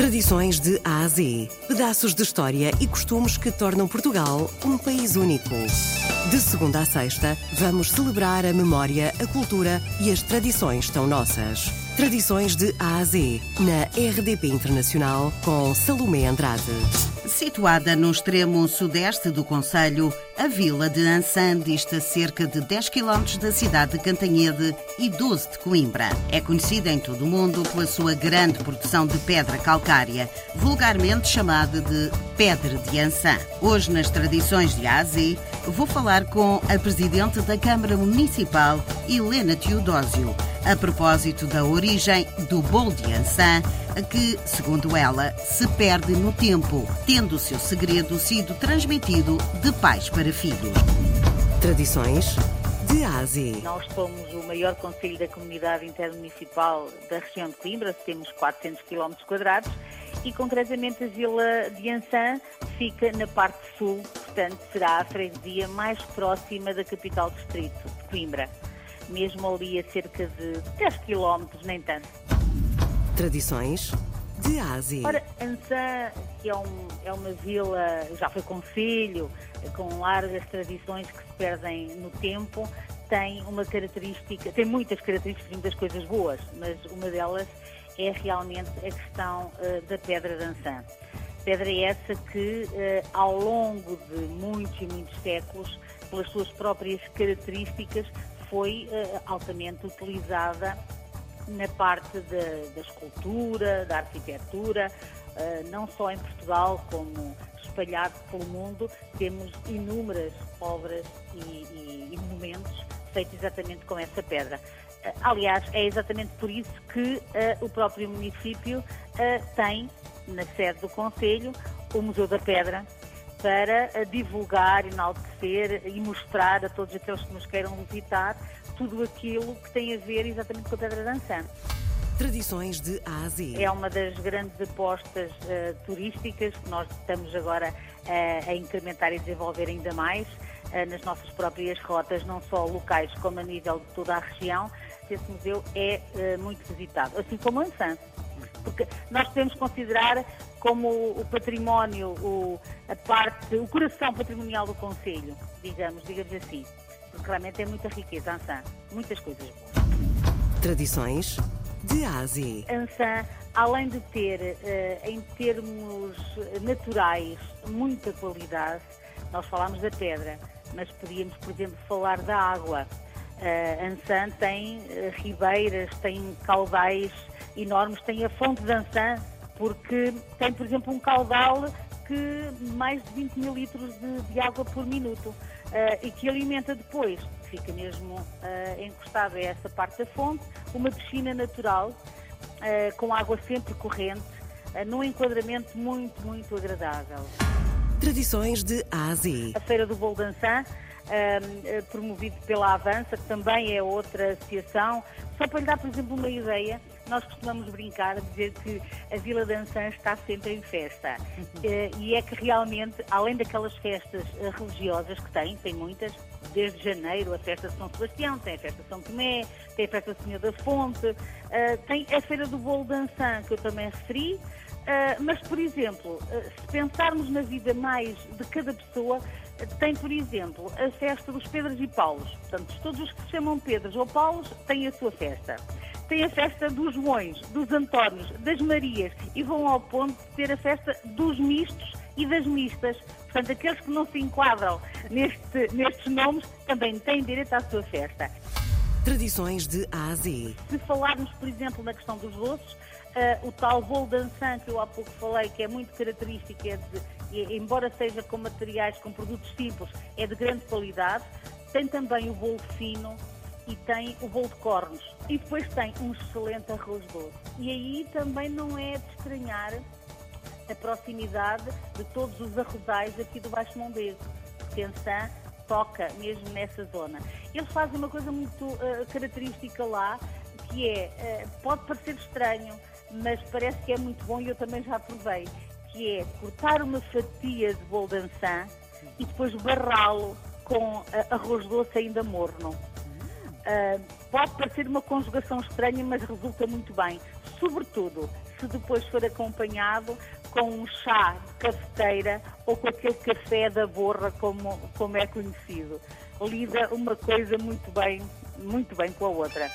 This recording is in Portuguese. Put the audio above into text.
Tradições de A a Z. Pedaços de história e costumes que tornam Portugal um país único. De segunda a sexta, vamos celebrar a memória, a cultura e as tradições tão nossas. Tradições de A a Z, na RDP Internacional, com Salomé Andrade. Situada no extremo sudeste do Conselho, a vila de Ansan dista cerca de 10 km da cidade de Cantanhede e 12 de Coimbra. É conhecida em todo o mundo pela sua grande produção de pedra calcária, vulgarmente chamada de Pedra de Ansan. Hoje, nas tradições de Ásia, vou falar com a presidente da Câmara Municipal, Helena Teodósio, a propósito da origem do bolo de Ansan, que, segundo ela, se perde no tempo, tendo o seu segredo sido transmitido de pais para filhos. Tradições de Ásia. Nós somos o maior conselho da comunidade intermunicipal da região de Coimbra, temos 400 km quadrados e concretamente a Vila de Ansan fica na parte sul, portanto será a freguesia mais próxima da capital distrito de Coimbra, mesmo ali a cerca de 10 km, nem tanto. Tradições de Ásia. Ora, Ansan, que é, um, é uma vila, já foi conselho, com largas tradições que se perdem no tempo, tem uma característica, tem muitas características, muitas coisas boas, mas uma delas é realmente a questão uh, da pedra de Ansan. Pedra essa que, uh, ao longo de muitos e muitos séculos, pelas suas próprias características, foi uh, altamente utilizada na parte da, da escultura, da arquitetura, não só em Portugal, como espalhado pelo mundo, temos inúmeras obras e, e, e monumentos feitos exatamente com essa pedra. Uh, aliás, é exatamente por isso que uh, o próprio município tem, na sede do Conselho, o Museu da Pedra, para divulgar, enaltecer e mostrar a todos aqueles que nos queiram visitar tudo aquilo que tem a ver exatamente com a pedra dançante. Tradições de Ásia. É uma das grandes apostas uh, turísticas que nós estamos agora uh, a incrementar e desenvolver ainda mais uh, nas nossas próprias rotas, não só locais como a nível de toda a região. Esse museu é muito visitado, assim como o Ansan. Porque nós podemos considerar como o património, o, a parte, o coração patrimonial do Conselho, digamos, digamos assim. Porque realmente é muita riqueza, Ansan. Muitas coisas boas. Tradições de Ásia. Ansan, além de ter, uh, em termos naturais, muita qualidade, nós falamos da pedra, mas podíamos, por exemplo, falar da água. Uh, Ansan tem uh, ribeiras, tem caudais enormes, tem a fonte de Ansan, porque tem, por exemplo, um caudal que mais de 20 mil litros de, de água por minuto uh, e que alimenta depois, fica mesmo uh, encostado a essa parte da fonte, uma piscina natural com água sempre corrente, num enquadramento muito, muito agradável. Tradições de Ásia. A Feira do Bolo Dançã, promovido pela Avança, que também é outra associação. Só para lhe dar, por exemplo, uma ideia, nós costumamos brincar a dizer que a Vila de Ançã está sempre em festa. Uh, e é que realmente, além daquelas festas uh, religiosas que tem, tem muitas, desde janeiro a festa de São Sebastião, tem a festa de São Tomé, tem a festa do Senhor da Fonte, uh, tem a Feira do Bolo de Ançã, que eu também referi, mas, por exemplo, se pensarmos na vida mais de cada pessoa, tem, por exemplo, a festa dos Pedros e Paulos. Portanto, todos os que se chamam Pedros ou Paulos têm a sua festa tem a festa dos Joões, dos Antónios, das Marias e vão ao ponto de ter a festa dos mistos e das mistas. Portanto, aqueles que não se enquadram neste, nestes nomes também têm direito à sua festa. Tradições de Ásia. Se falarmos, por exemplo, na questão dos doces, uh, o tal bolo dançan que eu há pouco falei, que é muito característico, é de, embora seja com materiais, com produtos simples, é de grande qualidade. Tem também o bolo fino, e tem o bolo de cornos. E depois tem um excelente arroz doce. E aí também não é de estranhar a proximidade de todos os arrozais aqui do Baixo Mondego. Pensã toca mesmo nessa zona. Eles fazem uma coisa muito uh, característica lá, que é, uh, pode parecer estranho, mas parece que é muito bom e eu também já provei, que é cortar uma fatia de bolo de e depois barrá-lo com uh, arroz doce ainda morno. Uh, pode parecer uma conjugação estranha, mas resulta muito bem. Sobretudo, se depois for acompanhado com um chá de cafeteira ou com aquele café da borra, como, como é conhecido. Lida uma coisa muito bem, muito bem com a outra.